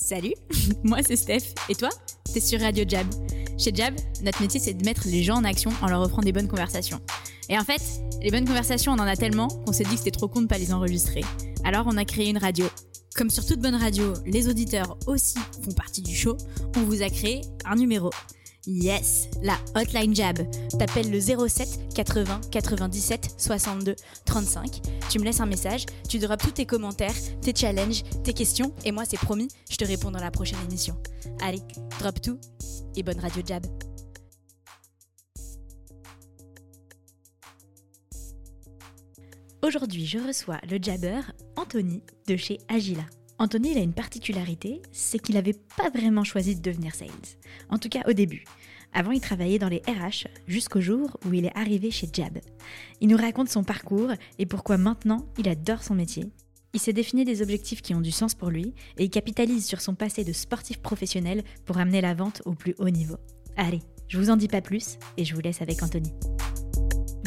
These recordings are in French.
Salut, moi c'est Steph. Et toi? T'es sur Radio Jab. Chez Jab, notre métier c'est de mettre les gens en action en leur offrant des bonnes conversations. Et en fait, les bonnes conversations, on en a tellement qu'on s'est dit que c'était trop con de pas les enregistrer. Alors on a créé une radio. Comme sur toute bonne radio, les auditeurs aussi font partie du show, on vous a créé un numéro. Yes, la hotline jab. T'appelles le 07 80 97 62 35. Tu me laisses un message, tu drops tous tes commentaires, tes challenges, tes questions, et moi c'est promis, je te réponds dans la prochaine émission. Allez, drop tout et bonne radio jab. Aujourd'hui, je reçois le jabber Anthony de chez Agila. Anthony, il a une particularité, c'est qu'il n'avait pas vraiment choisi de devenir sales. En tout cas au début. Avant, il travaillait dans les RH jusqu'au jour où il est arrivé chez Jab. Il nous raconte son parcours et pourquoi maintenant il adore son métier. Il s'est défini des objectifs qui ont du sens pour lui et il capitalise sur son passé de sportif professionnel pour amener la vente au plus haut niveau. Allez, je vous en dis pas plus et je vous laisse avec Anthony.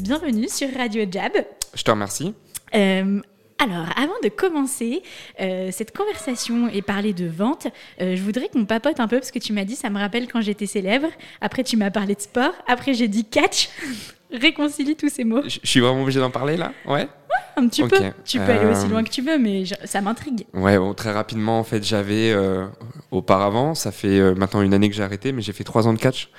Bienvenue sur Radio Jab. Je te remercie. Euh, alors, avant de commencer euh, cette conversation et parler de vente, euh, je voudrais qu'on papote un peu parce que tu m'as dit, ça me rappelle quand j'étais célèbre. Après, tu m'as parlé de sport. Après, j'ai dit catch. Réconcilie tous ces mots. Je suis vraiment obligé d'en parler là? Ouais? Un petit peu. Tu peux aller aussi Euh, loin que tu veux, mais je- ça m'intrigue. Ouais, bon, très rapidement, en fait, j'avais euh, auparavant, ça fait euh, maintenant une année que j'ai arrêté, mais j'ai fait trois ans de catch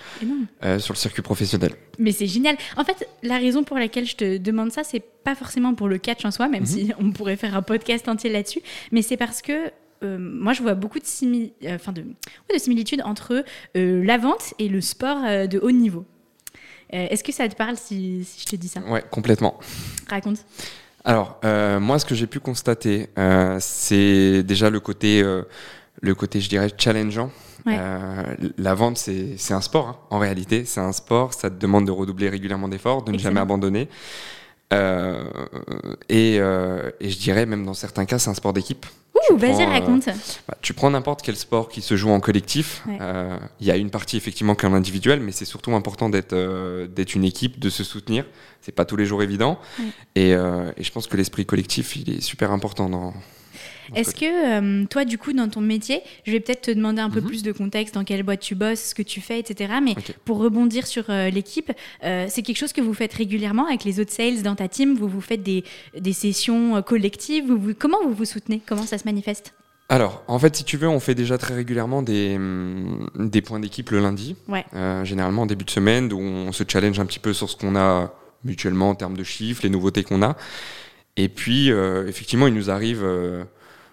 sur le circuit professionnel. Mais c'est génial. En fait, la raison pour laquelle je te demande ça, c'est pas forcément pour le catch en soi, même Mhm. si on pourrait faire un podcast entier là-dessus, mais c'est parce que euh, moi, je vois beaucoup de, simi- euh, de, ouais, de similitudes entre euh, la vente et le sport de haut niveau. Est-ce que ça te parle si, si je te dis ça? Ouais, complètement. Raconte. Alors, euh, moi, ce que j'ai pu constater, euh, c'est déjà le côté, euh, le côté, je dirais, challengeant. Ouais. Euh, la vente, c'est c'est un sport, hein, en réalité. C'est un sport, ça te demande de redoubler régulièrement d'efforts, de ne jamais abandonner. Euh, et, euh, et je dirais, même dans certains cas, c'est un sport d'équipe. Ouh, vas-y, euh, raconte. Bah, tu prends n'importe quel sport qui se joue en collectif. Ouais. euh, Il y a une partie effectivement qui est en individuel, mais c'est surtout important d'être euh, d'être une équipe, de se soutenir. C'est pas tous les jours évident. Ouais. Et, et je pense que l'esprit collectif, il est super important dans. Est-ce que euh, toi, du coup, dans ton métier, je vais peut-être te demander un peu Mhm. plus de contexte, dans quelle boîte tu bosses, ce que tu fais, etc. Mais pour rebondir sur euh, l'équipe, euh, c'est quelque chose que vous faites régulièrement avec les autres sales dans ta team? Vous vous faites des, des sessions collectives? Vous, vous- Comment vous vous soutenez? Comment ça se manifeste? Alors, en fait, si tu veux, on fait déjà très régulièrement des, hum, des points d'équipe le lundi. Ouais. Généralement en début de semaine, où on se challenge un petit peu sur ce qu'on a mutuellement en termes de chiffres, les nouveautés qu'on a. Et puis, euh, effectivement, il nous arrive euh,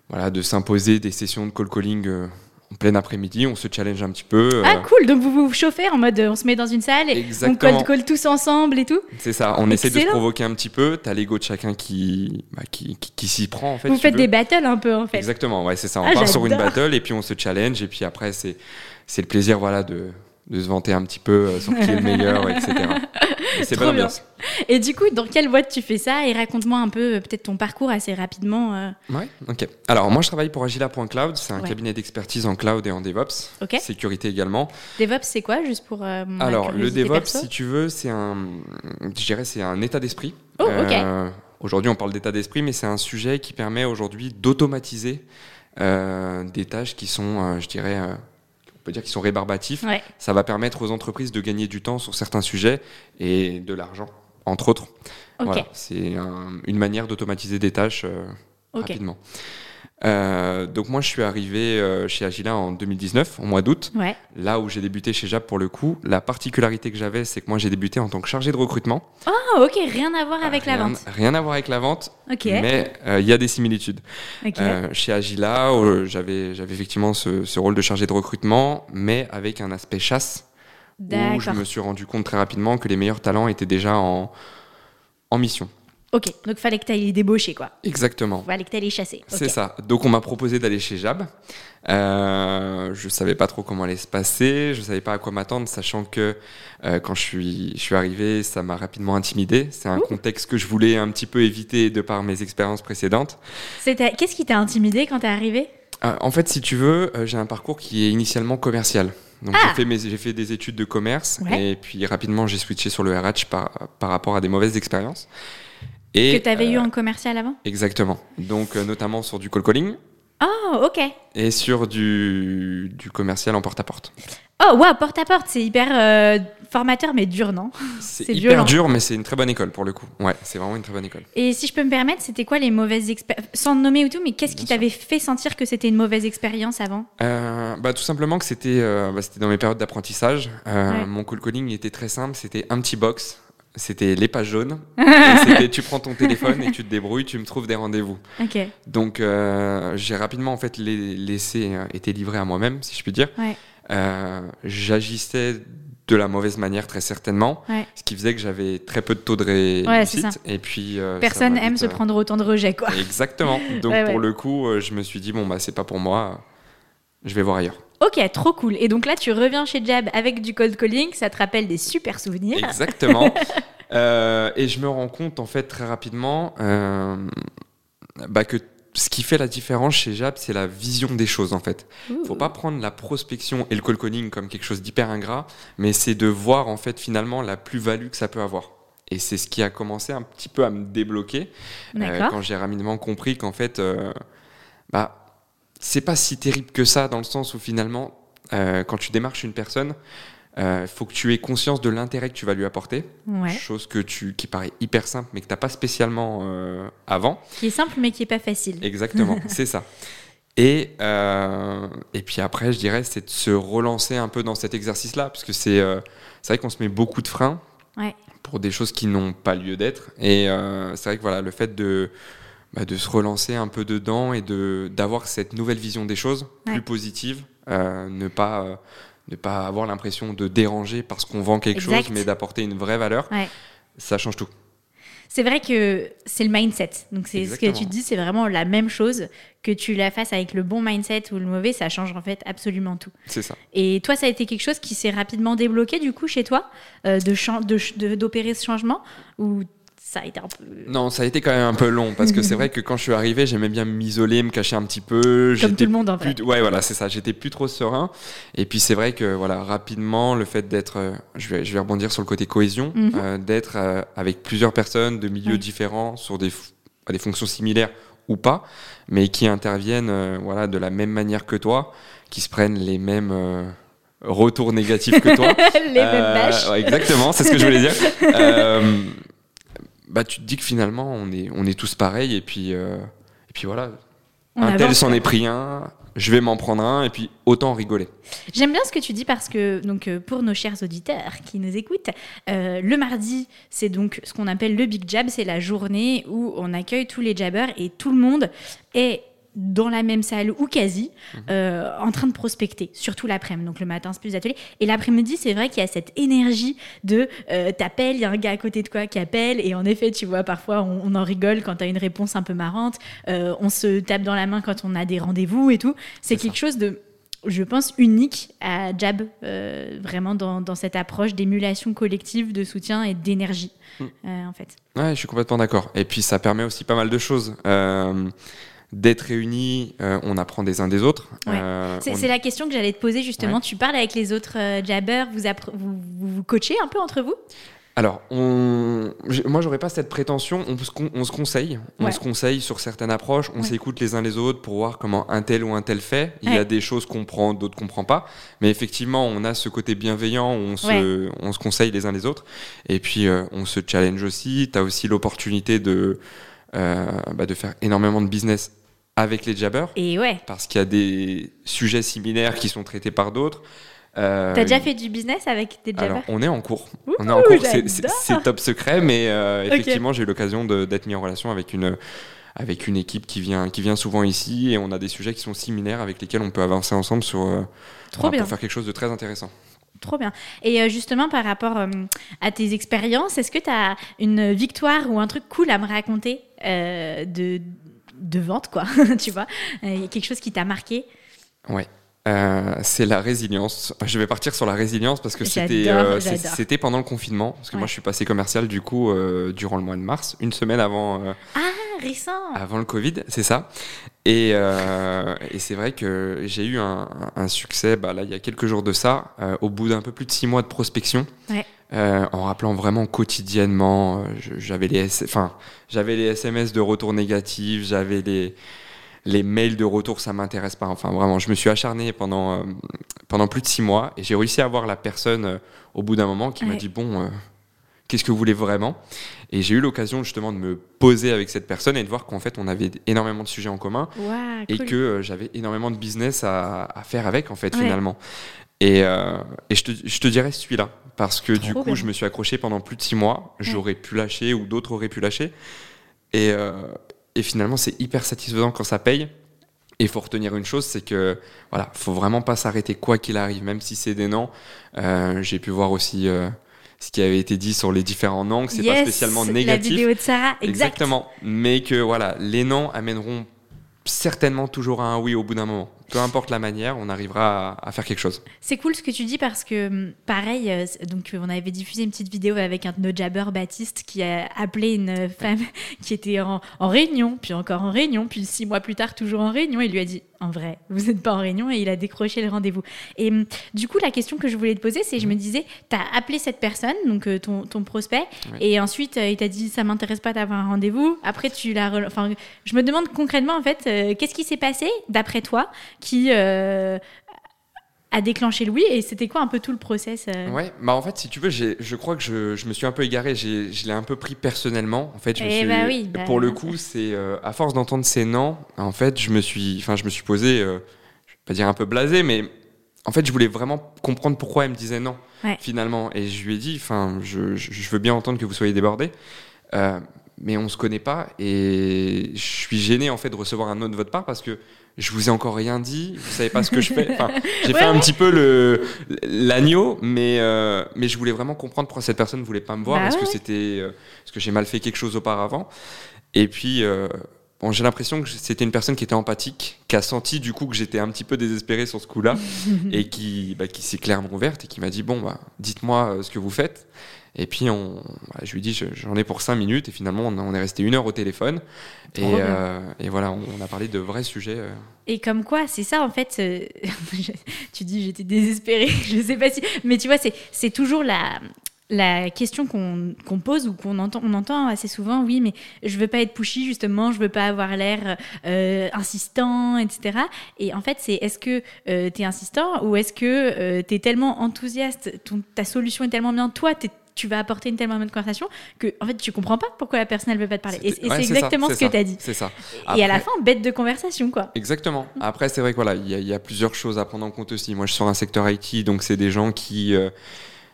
voilà, de s'imposer des sessions de call calling euh, en plein après-midi. On se challenge un petit peu. euh, Ah, cool Donc vous vous chauffez en mode euh, on se met dans une salle et Exactement. on colle, colle tous ensemble et tout C'est ça, on essaie de se provoquer un petit peu. T'as l'ego de chacun qui, bah, qui, qui, qui s'y prend, en fait. Vous faites veux. des battles un peu en fait. Exactement, ouais, c'est ça. On Ah, part sur une battle et puis on se challenge. Et puis après, c'est c'est le plaisir voilà, de, de se vanter un petit peu euh, sur qui est le meilleur, etc. Et C'est bonne bien. Et du coup, dans quelle boîte tu fais ça Et raconte-moi un peu euh, peut-être ton parcours assez rapidement. euh. Ouais, ok. Alors, moi, je travaille pour Agila.cloud. C'est un Ouais. cabinet d'expertise en cloud et en DevOps. Ok. Sécurité également. DevOps, c'est quoi Juste pour. euh, Alors, le DevOps, perso si tu veux, c'est un, je dirais, c'est un état d'esprit. Oh, ok. Aujourd'hui, on parle d'état d'esprit, mais c'est un sujet qui permet aujourd'hui d'automatiser des tâches qui sont, je dirais, peut dire qui sont rébarbatifs. Ouais. Ça va permettre aux entreprises de gagner du temps sur certains sujets et de l'argent, entre autres. Voilà, c'est un- une manière d'automatiser des tâches euh, rapidement. Euh, donc moi, je suis arrivé euh, chez Agila en 2019, au mois d'août. Ouais. Là où j'ai débuté chez Jap pour le coup, la particularité que j'avais, c'est que moi j'ai débuté en tant que chargé de recrutement. Oh, ok, rien à voir avec la vente. Rien à voir avec la vente, Ok. mais euh, il y a des similitudes. ok. Euh, chez Agila, j'avais j'avais effectivement ce, ce rôle de chargé de recrutement, mais avec un aspect chasse, où je me suis rendu compte très rapidement que les meilleurs talents étaient déjà en, en mission. Ok, donc fallait que tu ailles débaucher, quoi. Exactement. Fallait que tu ailles chasser. C'est ça. Donc on m'a proposé d'aller chez Jab. Euh, je savais pas trop comment allait se passer, je savais pas à quoi m'attendre, sachant que euh, quand je suis, je suis arrivé, ça m'a rapidement intimidé. C'est un Ouh. contexte que je voulais un petit peu éviter de par mes expériences précédentes. Qu'est-ce qui t'a intimidé quand t'es arrivé? Euh, en fait, si tu veux, euh, j'ai un parcours qui est initialement commercial. Donc Ah. j'ai fait, j'ai fait des études de commerce Ouais. et puis rapidement j'ai switché sur le RH par, par rapport à des mauvaises expériences. Et, Que t'avais eu euh, en commercial avant Exactement. Donc, euh, notamment sur du call calling. Oh, ok. et sur du, du commercial en porte-à-porte. Oh, waouh, porte-à-porte, c'est hyper euh, formateur, mais dur, non C'est hyper violent. dur, mais c'est une très bonne école pour le coup. Ouais, c'est vraiment une très bonne école. Et si je peux me permettre, c'était quoi les mauvaises expériences Sans nommer ou tout, mais qu'est-ce qui t'avait fait sentir que c'était une mauvaise expérience avant? Euh, bah, tout simplement que c'était euh, bah, dans mes périodes d'apprentissage. Ouais. Mon cold calling était très simple, c'était un petit box. C'était les pages jaunes. c'était tu prends ton téléphone et tu te débrouilles, tu me trouves des rendez-vous. Donc euh, j'ai rapidement en fait les- laissé euh, été livré à moi-même, si je puis dire. Ouais. Euh, J'agissais de la mauvaise manière très certainement, Ouais. ce qui faisait que j'avais très peu de taux de réussite. Ouais. Et puis euh, Personne aime se prendre autant de rejets, quoi. Exactement. Donc pour le coup, je me suis dit bon bah c'est pas pour moi, je vais voir ailleurs. Ok, trop cool. Et donc là, tu reviens chez Jab avec du cold calling, ça te rappelle des super souvenirs. Exactement. Euh, et je me rends compte en fait très rapidement euh, bah, que ce qui fait la différence chez Jab, c'est la vision des choses en fait. Ouh. Faut pas prendre la prospection et le cold calling comme quelque chose d'hyper ingrat, mais c'est de voir en fait finalement la plus-value que ça peut avoir. Et c'est ce qui a commencé un petit peu à me débloquer euh, quand j'ai rapidement compris qu'en fait, bah, c'est pas si terrible que ça dans le sens où finalement, euh, quand tu démarches une personne, il faut que tu aies conscience de l'intérêt que tu vas lui apporter, Ouais. chose que tu, qui paraît hyper simple mais que tu n'as pas spécialement euh, avant. Qui est simple, mais qui est pas facile. Exactement, c'est ça. Et, euh, et puis après, je dirais, c'est de se relancer un peu dans cet exercice-là, parce que c'est euh, vrai qu'on se met beaucoup de freins Ouais. pour des choses qui n'ont pas lieu d'être. Et euh, c'est vrai que voilà, le fait de, bah, de se relancer un peu dedans et de d'avoir cette nouvelle vision des choses, Ouais. plus positive, euh, ne pas euh, ne pas avoir l'impression de déranger parce qu'on vend quelque Exact. chose, mais d'apporter une vraie valeur, Ouais. ça change tout. C'est vrai que c'est le mindset. Donc c'est ce que tu dis, c'est vraiment la même chose que tu la fasses avec le bon mindset ou le mauvais, ça change en fait absolument tout. C'est ça. Et toi, ça a été quelque chose qui s'est rapidement débloqué du coup chez toi, euh, de chan- de de- d'opérer ce changement ou ça a été un peu Non, ça a été quand même un peu long parce que c'est vrai que quand je suis arrivé, j'aimais bien m'isoler, me cacher un petit peu. comme tout le monde en fait. plus, ouais, voilà, c'est ça. J'étais plus trop serein. Et puis c'est vrai que voilà, rapidement, le fait d'être, euh, je vais, je vais rebondir sur le côté cohésion, Mhm. euh, d'être euh, avec plusieurs personnes de milieux Ouais. différents sur des, à des fonctions similaires ou pas, mais qui interviennent, euh, voilà, de la même manière que toi, qui se prennent les mêmes retours négatifs que toi. Les mêmes bâches. ouais, exactement, c'est ce que je voulais dire. Bah, tu te dis que finalement, on est, on est tous pareils, et puis, euh, et puis voilà. On un tel s'en est pris un, je vais m'en prendre un, et puis autant rigoler. J'aime bien ce que tu dis parce que donc euh, pour nos chers auditeurs qui nous écoutent, euh, le mardi c'est donc ce qu'on appelle le big jab, c'est la journée où on accueille tous les jabbers et tout le monde est dans la même salle ou quasi euh, en train de prospecter, surtout l'après-midi. Donc le matin c'est plus atelier et l'après-midi c'est vrai qu'il y a cette énergie de euh, t'appelles, il y a un gars à côté de toi qui appelle et en effet tu vois parfois on, on en rigole quand t'as une réponse un peu marrante, euh, on se tape dans la main quand on a des rendez-vous et tout. C'est quelque chose de je pense, unique à Jab, euh, vraiment dans, dans cette approche d'émulation collective, de soutien et d'énergie, Mm. euh, en fait. Ouais, je suis complètement d'accord. Et puis ça permet aussi pas mal de choses. Euh, D'être réunis, euh, on apprend des uns des autres. Ouais. Euh, C'est on- la question que j'allais te poser justement. Tu parles avec les autres euh, jabbers, vous, vous, coachez un peu entre vous? Alors, on... moi, j'aurais pas cette prétention. On se, con- on se conseille. On Ouais. se conseille sur certaines approches. On s'écoute les uns les autres pour voir comment un tel ou un tel fait. Il y a des choses qu'on prend, d'autres qu'on prend pas. Mais effectivement, on a ce côté bienveillant où on se, on se conseille les uns les autres. Et puis, euh, on se challenge aussi. Tu as aussi l'opportunité de, bah, de faire énormément de business avec les jabbers. Et ouais, Parce qu'il y a des sujets similaires qui sont traités par d'autres. Euh, t'as déjà fait du business avec des jabbers alors, on est en cours. Ouh, on est en cours. C'est- top secret, mais euh, effectivement, j'ai eu l'occasion d'être mis en relation avec une, avec une équipe qui vient, qui vient souvent ici et on a des sujets qui sont similaires avec lesquels on peut avancer ensemble sur, euh, Trop voilà, bien. pour faire quelque chose de très intéressant. Trop bien. Et euh, justement, par rapport à tes expériences, est-ce que tu as une victoire ou un truc cool à me raconter euh, de, de vente, quoi Tu vois Euh, Il y a quelque chose qui t'a marqué Ouais. Euh, c'est la résilience. Je vais partir sur la résilience parce que c'était euh, c'était pendant le confinement. Parce que moi, je suis passé commercial du coup euh, durant le mois de mars, une semaine avant, Ah, récent Avant le Covid, c'est ça. Et, euh, et c'est vrai que j'ai eu un, un succès, bah, là, il y a quelques jours de ça, euh, au bout d'un peu plus de six mois de prospection, Ouais. euh, en rappelant vraiment quotidiennement, j'avais les, enfin, j'avais les SMS de retour négatif, j'avais les, les mails de retour, ça m'intéresse pas. Enfin, vraiment, je me suis acharné pendant, pendant plus de six mois et j'ai réussi à voir la personne au bout d'un moment qui m'a dit bon, qu'est-ce que vous voulez vraiment Et j'ai eu l'occasion justement de me poser avec cette personne et de voir qu'en fait on avait énormément de sujets en commun et que euh, j'avais énormément de business à, faire avec en fait finalement. Et, euh, et, je, te, je te dirais celui-là parce que du coup je me suis accroché pendant plus de six mois. J'aurais pu lâcher ou d'autres auraient pu lâcher. Et, euh, et finalement c'est hyper satisfaisant quand ça paye. Et il faut retenir une chose, c'est que voilà, faut vraiment pas s'arrêter quoi qu'il arrive, même si c'est des noms. j'ai pu voir aussi ce qui avait été dit sur les différents angles, c'est pas spécialement négatif. La vidéo de Sarah, Exactement. Mais que voilà, les noms amèneront certainement toujours à un oui au bout d'un moment peu importe la manière, on arrivera à, faire quelque chose. C'est cool ce que tu dis parce que, hum, pareil, euh, donc on avait diffusé une petite vidéo avec un de nos jabbers, Baptiste, qui a appelé une femme qui était en, réunion, puis encore en réunion, puis six mois plus tard, toujours en réunion. Il lui a dit En vrai, vous n'êtes pas en réunion, et il a décroché le rendez-vous. Et hum, du coup, la question que je voulais te poser, c'est je me mhm. disais Tu as appelé cette personne, donc euh, ton, ton, prospect, et ensuite euh, il t'a dit Ça m'intéresse pas d'avoir un rendez-vous. Après, tu l'as. Enfin, je me demande concrètement, en fait, qu'est-ce qui s'est passé, d'après toi qui euh, a déclenché le oui et c'était quoi un peu tout le process euh? Ouais, bah en fait si tu veux, je crois que je, je, me suis un peu égaré, je l'ai un peu pris personnellement. En fait, je eh bah oui, bah pour le coup, c'est euh, à force d'entendre ces noms, en fait, je me suis, enfin, je me suis posé, je vais pas dire un peu blasé, mais en fait, je voulais vraiment comprendre pourquoi elle me disait non finalement. Et je lui ai dit, enfin, je, je, veux bien entendre que vous soyez débordé mais on se connaît pas et je suis gêné en fait de recevoir un nom de votre part parce que je vous ai encore rien dit, vous savez pas ce que je fais. j'ai fait un petit peu le l'agneau, mais euh, mais je voulais vraiment comprendre pourquoi cette personne ne voulait pas me voir. Bah est-ce que c'était, euh, est-ce que j'ai mal fait quelque chose auparavant? Et puis euh, bon, j'ai l'impression que c'était une personne qui était empathique, qui a senti du coup que j'étais un petit peu désespéré sur ce coup-là et qui bah, qui s'est clairement ouverte et qui m'a dit bon bah dites-moi ce que vous faites. Et puis, on, bah, je lui dis, j'en ai pour 5 minutes. Et finalement, on, est resté une heure au téléphone. Et, euh, et, voilà, on, a parlé de vrais sujets. Euh. Et comme quoi, c'est ça, en fait. Euh, tu dis, j'étais désespérée. je sais pas si. Mais tu vois, c'est toujours la, la question qu'on pose ou qu'on entend, on entend assez souvent, oui, mais je veux pas être pushy justement, je veux pas avoir l'air insistant, etc. Et en fait, c'est est-ce que tu es insistant ou est-ce que tu es tellement enthousiaste, ta solution est tellement bien, toi, tu es tu vas apporter une telle de conversation que en fait tu comprends pas pourquoi la personne elle veut pas te parler. Et, c'est exactement ce que tu as dit. C'est ça. et à la fin, bête de conversation quoi. Exactement. Après, c'est vrai que voilà, il y, a plusieurs choses à prendre en compte aussi. Moi, je suis sur un secteur IT, donc c'est des gens qui euh,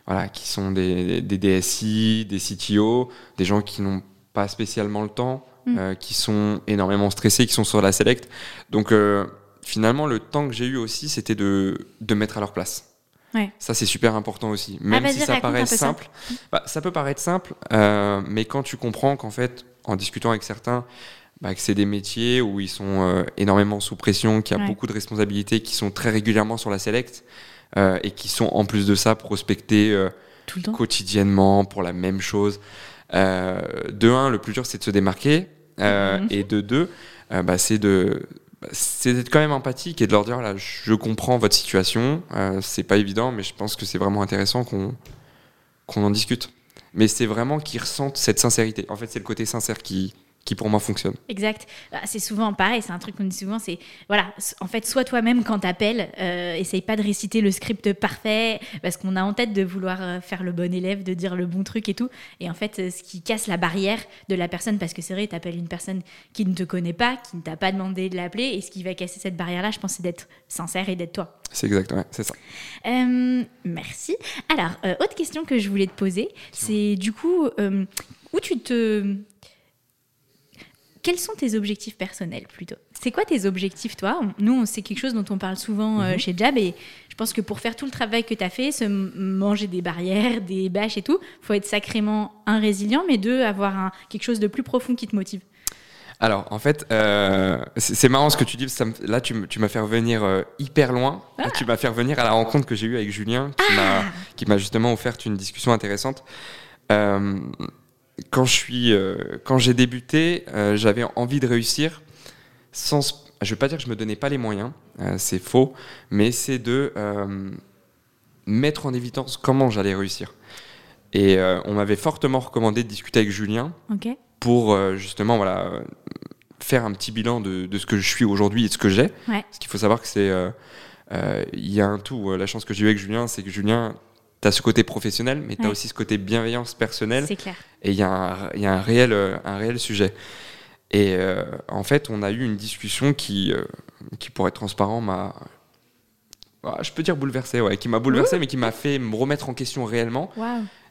voilà, qui sont des, des, DSI, des CTO, des gens qui n'ont pas spécialement le temps, mm. euh, qui sont énormément stressés, qui sont sur la select. Donc euh, finalement, le temps que j'ai eu aussi, c'était de, de mettre à leur place. Ça, c'est super important aussi. Ah, Même si ça paraît simple, ça. Bah, ça. peut paraître simple, euh, mais quand tu comprends qu'en fait, en discutant avec certains, bah, que c'est des métiers où ils sont euh, énormément sous pression, qu'il y a beaucoup de responsabilités, qui sont très régulièrement sur la select, euh, et qui sont en plus de ça prospectés quotidiennement pour la même chose. de un, le plus dur, c'est de se démarquer, mhm. et de deux, bah, c'est de c'est d'être quand même empathique et de leur dire là, je comprends votre situation. Euh, c'est pas évident, mais je pense que c'est vraiment intéressant qu'on qu'on en discute. Mais c'est vraiment qu'ils ressentent cette sincérité. En fait, c'est le côté sincère qui, qui pour moi fonctionne. Exact. Bah, c'est souvent pareil, c'est un truc qu'on dit souvent, c'est voilà, en fait, sois toi-même quand t'appelles, euh, essaye pas de réciter le script parfait, parce qu'on a en tête de vouloir euh, faire le bon élève, de dire le bon truc et tout. Et en fait, euh, ce qui casse la barrière de la personne, parce que c'est vrai, t'appelles une personne qui ne te connaît pas, qui ne t'a pas demandé de l'appeler, et ce qui va casser cette barrière-là, je pense, c'est d'être sincère et d'être toi. C'est exactement, c'est ça. merci. Alors, autre question que je voulais te poser, c'est du coup, où tu te quels sont tes objectifs personnels plutôt? C'est quoi tes objectifs, toi? Nous, c'est quelque chose dont on parle souvent euh, mhm. chez Jab et je pense que pour faire tout le travail que tu as fait, se manger des barrières, des bâches et tout, faut être sacrément un résilient, mais deux, avoir un, quelque chose de plus profond qui te motive. Alors, en fait, euh, c'est marrant ce que tu dis. Ça là, tu, m'as fait revenir euh, hyper loin. Ah. Tu m'as fait revenir à la rencontre que j'ai eue avec Julien, qui m'a justement offert une discussion intéressante quand je suis, euh, quand j'ai débuté, euh, j'avais envie de réussir sans. Je vais pas dire que je me donnais pas les moyens, euh, c'est faux, mais c'est de mettre en évidence comment j'allais réussir. Et on m'avait fortement recommandé de discuter avec Julien pour justement voilà faire un petit bilan de, de ce que je suis aujourd'hui et de ce que j'ai. Ouais. Parce qu'il faut savoir que c'est. Il y a un tout. La chance que j'ai eue avec Julien, c'est que Julien, tu as ce côté professionnel, mais tu as Ouais. aussi ce côté bienveillance personnelle. C'est clair. Et il y a, un, y a un, réel, euh, un réel sujet. Et euh, en fait, on a eu une discussion qui, euh, qui pour être transparent, m'a. Ah, je peux dire bouleversé, ouais, qui m'a bouleversé, mais qui m'a fait me remettre en question réellement.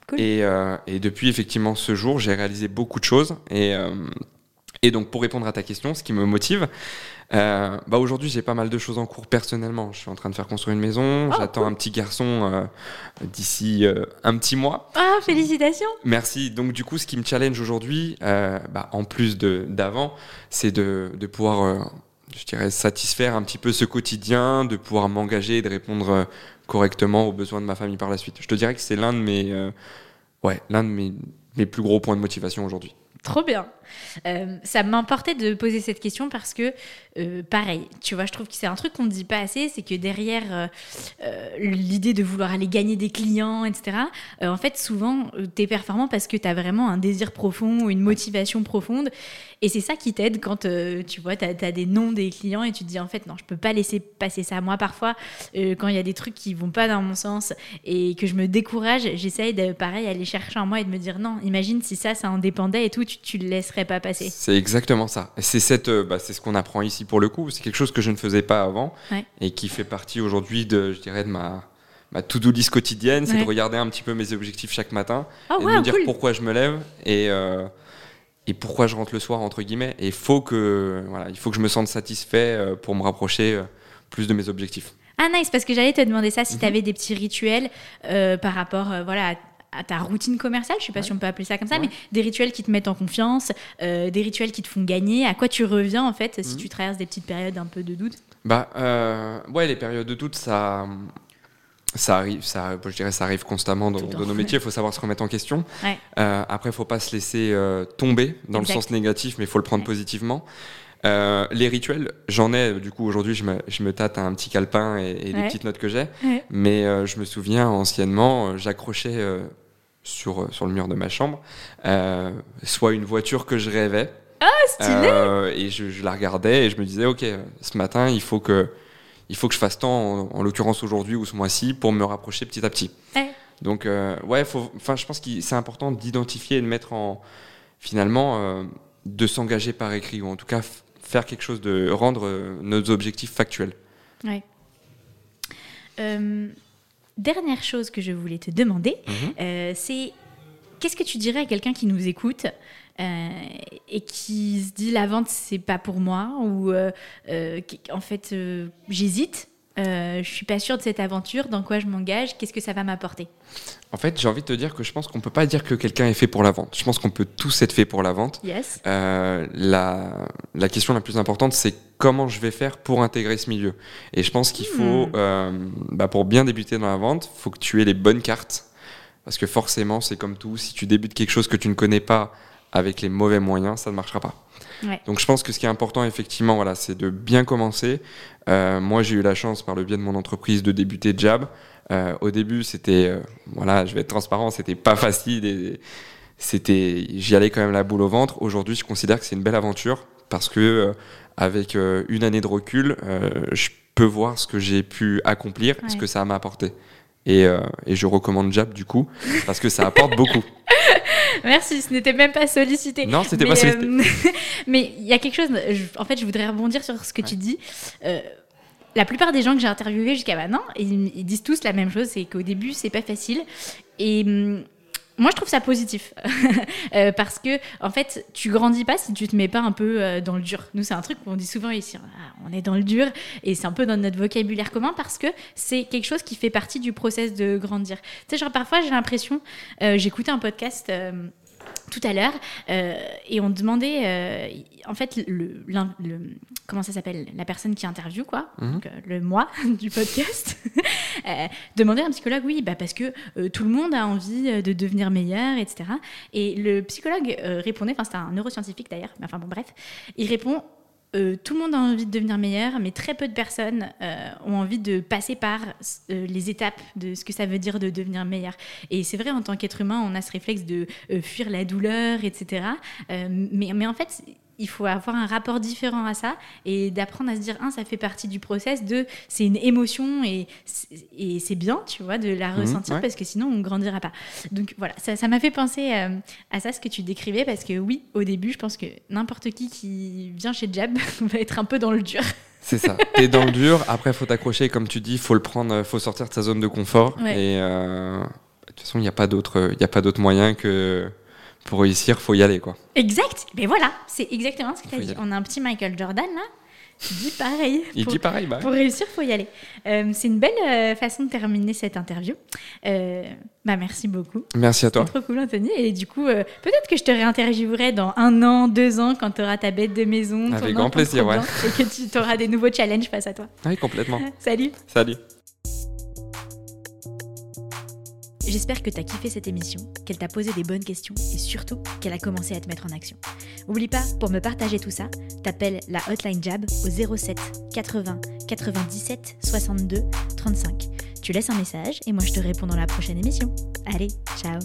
Cool. Et, euh, et depuis effectivement ce jour, j'ai réalisé beaucoup de choses. Et, et donc pour répondre à ta question, ce qui me motive, euh, bah aujourd'hui j'ai pas mal de choses en cours personnellement. Je suis en train de faire construire une maison, Oh, j'attends un petit garçon euh, d'ici euh, un petit mois. Ah, félicitations. Merci. Donc du coup, ce qui me challenge aujourd'hui, bah, en plus de d'avant, c'est de, de pouvoir, je dirais, satisfaire un petit peu ce quotidien, de pouvoir m'engager et de répondre correctement aux besoins de ma famille par la suite. Je te dirais que c'est l'un de mes, ouais, l'un de mes, mes plus gros points de motivation aujourd'hui. Trop bien. Euh, ça m'importait de poser cette question parce que, euh, pareil, tu vois, je trouve que c'est un truc qu'on ne dit pas assez, c'est que derrière euh, l'idée de vouloir aller gagner des clients, etc., en fait, souvent, tu es performant parce que tu as vraiment un désir profond une motivation profonde. Et c'est ça qui t'aide quand, euh, tu vois, tu as, des noms des clients et tu te dis, en fait, non, je peux pas laisser passer ça. Moi, parfois, euh, quand il y a des trucs qui vont pas dans mon sens et que je me décourage, j'essaye de, pareil, aller chercher en moi et de me dire, non, imagine si ça, ça en dépendait et tout, tu, tu le laisserais pas passer. C'est exactement ça. C'est cette, euh, bah, c'est ce qu'on apprend ici pour le coup. C'est quelque chose que je ne faisais pas avant Ouais. et qui fait partie aujourd'hui de, je dirais, de ma, ma to-do list quotidienne. C'est Ouais. de regarder un petit peu mes objectifs chaque matin Oh, et de me dire cool. pourquoi je me lève et euh, et pourquoi je rentre le soir entre guillemets. Et faut que, voilà, il faut que je me sente satisfait euh, pour me rapprocher euh, plus de mes objectifs. Ah, nice, parce que j'allais te demander ça, Mhm. si tu avais des petits rituels euh, par rapport euh, voilà, à à ta routine commerciale, je sais pas si on peut appeler ça comme ça, Ouais. mais des rituels qui te mettent en confiance, euh, des rituels qui te font gagner, à quoi tu reviens en fait si Mhm. tu traverses des petites périodes un peu de doute? Bah ouais, les périodes de doute, ça, ça arrive, ça, je dirais, ça arrive constamment dans, nos métiers. Il faut savoir se remettre en question. Ouais. Euh, après, il faut pas se laisser euh, tomber dans Exact. le sens négatif, mais il faut le prendre Ouais. positivement. Euh, les rituels, j'en ai. Du coup, aujourd'hui, je me, je me tâte un petit calepin et, et les petites notes que j'ai. Mais je me souviens, anciennement, j'accrochais sur, sur le mur de ma chambre soit une voiture que je rêvais. stylé Euh, et je, je la regardais et je me disais, ok, ce matin, il faut que, il faut que je fasse tant, en, en l'occurrence aujourd'hui ou ce mois-ci, pour me rapprocher petit à petit. Ouais. Donc, euh, ouais, faut, je pense que c'est important d'identifier et de mettre en, finalement, euh, de s'engager par écrit ou en tout cas faire quelque chose de rendre euh, nos objectifs factuels. Ouais. Dernière chose que je voulais te demander, Mhm. c'est qu'est-ce que tu dirais à quelqu'un qui nous écoute euh, et qui se dit la vente c'est pas pour moi ou euh, euh, en fait j'hésite, je suis pas sûre de cette aventure, dans quoi je m'engage, qu'est-ce que ça va m'apporter? En fait, j'ai envie de te dire que je pense qu'on peut pas dire que quelqu'un est fait pour la vente. Je pense qu'on peut tous être fait pour la vente. Yes. La, la question la plus importante, c'est comment je vais faire pour intégrer ce milieu? Et je pense qu'il faut, Hmm. euh, bah, pour bien débuter dans la vente, faut que tu aies les bonnes cartes. Parce que forcément, c'est comme tout, si tu débutes quelque chose que tu ne connais pas avec les mauvais moyens, ça ne marchera pas. Ouais. Donc je pense que ce qui est important, effectivement, voilà, c'est de bien commencer. Euh, moi, j'ai eu la chance, par le biais de mon entreprise, de débuter Jab. Euh, au début, c'était, euh, voilà, je vais être transparent, c'était pas facile. Et c'était, j'y allais quand même la boule au ventre. Aujourd'hui, je considère que c'est une belle aventure parce que avec une année de recul, je peux voir ce que j'ai pu accomplir, et ce que ça m'a apporté. Et, euh, et je recommande Jab du coup parce que ça apporte beaucoup. Merci, ce n'était même pas sollicité. Non, c'était pas sollicité. euh, mais il y a quelque chose, je- en fait, je voudrais rebondir sur ce que tu dis. Euh, la plupart des gens que j'ai interviewés jusqu'à maintenant, ils, ils disent tous la même chose, c'est qu'au début, c'est pas facile. Et hum, moi, je trouve ça positif. Euh, parce que, en fait, tu grandis pas si tu te mets pas un peu euh, dans le dur. Nous, c'est un truc qu'on dit souvent ici. Ah, on est dans le dur. Et c'est un peu dans notre vocabulaire commun parce que c'est quelque chose qui fait partie du process de grandir. Tu sais, genre, parfois, j'ai l'impression, euh, j'écoutais un podcast. Tout à l'heure euh, et on demandait euh, en fait le, comment ça s'appelle la personne qui interviewe quoi Mhm. donc, euh, le moi du podcast euh, demandait à un psychologue oui bah parce que euh, tout le monde a envie de devenir meilleur etc et le psychologue euh, répondait enfin c'était un neuroscientifique d'ailleurs mais enfin bon bref il répond euh, tout le monde a envie de devenir meilleur, mais très peu de personnes euh, ont envie de passer par euh, les étapes de ce que ça veut dire de devenir meilleur. Et c'est vrai, en tant qu'être humain, on a ce réflexe de fuir la douleur, etc. Mais, mais en fait, il faut avoir un rapport différent à ça et d'apprendre à se dire, un, ça fait partie du process, deux, c'est une émotion et c'est- et c'est bien, tu vois, de la Mhm, ressentir ouais. parce que sinon on grandira pas. Donc voilà, ça ça m'a fait penser euh, à ça, ce que tu décrivais, parce que oui, au début, je pense que n'importe qui qui vient chez Jab va être un peu dans le dur. C'est ça. T'es dans le dur. Après, faut t'accrocher. Comme tu dis, faut le prendre. Faut sortir de sa zone de confort. Ouais. Et euh, de toute façon, il n'y a pas d'autre. Il a pas d'autre moyen que pour réussir, faut y aller, quoi. Exact, mais voilà, c'est exactement ce que tu as dit. On a un petit Michael Jordan là, qui dit pareil. Il Pour- dit pareil, bah. Pour réussir, faut y aller. Euh, c'est une belle euh, façon de terminer cette interview. Euh, bah merci beaucoup. Merci à toi. C'est trop cool, Anthony. Et du coup, peut-être que je te réinterviewerai dans un an, deux ans, quand tu auras ta bête de maison. ton Avec enfant grand plaisir, ouais. Et que tu auras des nouveaux challenges face à toi. Oui, complètement. Salut. Salut. J'espère que tu as kiffé cette émission, qu'elle t'a posé des bonnes questions et surtout qu'elle a commencé à te mettre en action. Oublie pas, pour me partager tout ça, t'appelles la hotline Jab au 07 80 97 62 35. Tu laisses un message et moi je te réponds dans la prochaine émission. Allez, ciao